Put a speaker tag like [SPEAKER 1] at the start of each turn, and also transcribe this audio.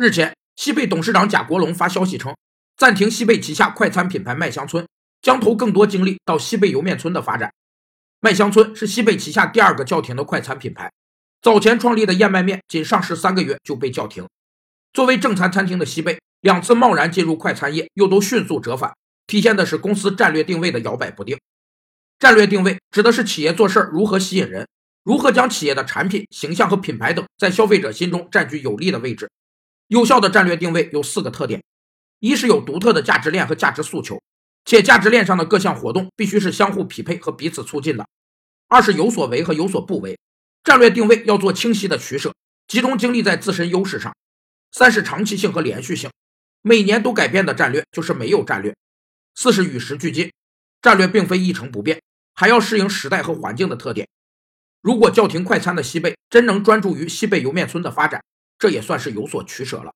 [SPEAKER 1] 日前，西贝董事长贾国龙发消息称，暂停西贝旗下快餐品牌麦香村，将投更多精力到西贝莜面村的发展。麦香村是西贝旗下第二个叫停的快餐品牌，早前创立的燕麦面仅上市三个月就被叫停。作为正餐餐厅的西贝，两次贸然进入快餐业，又都迅速折返，体现的是公司战略定位的摇摆不定。战略定位指的是企业做事如何吸引人，如何将企业的产品、形象和品牌等在消费者心中占据有利的位置。有效的战略定位有四个特点：一是有独特的价值链和价值诉求，且价值链上的各项活动必须是相互匹配和彼此促进的；二是有所为和有所不为，战略定位要做清晰的取舍，集中精力在自身优势上；三是长期性和连续性，每年都改变的战略就是没有战略；四是与时俱进，战略并非一成不变，还要适应时代和环境的特点。如果叫停快餐的西贝真能专注于西贝莜面村的发展。这也算是有所取舍了。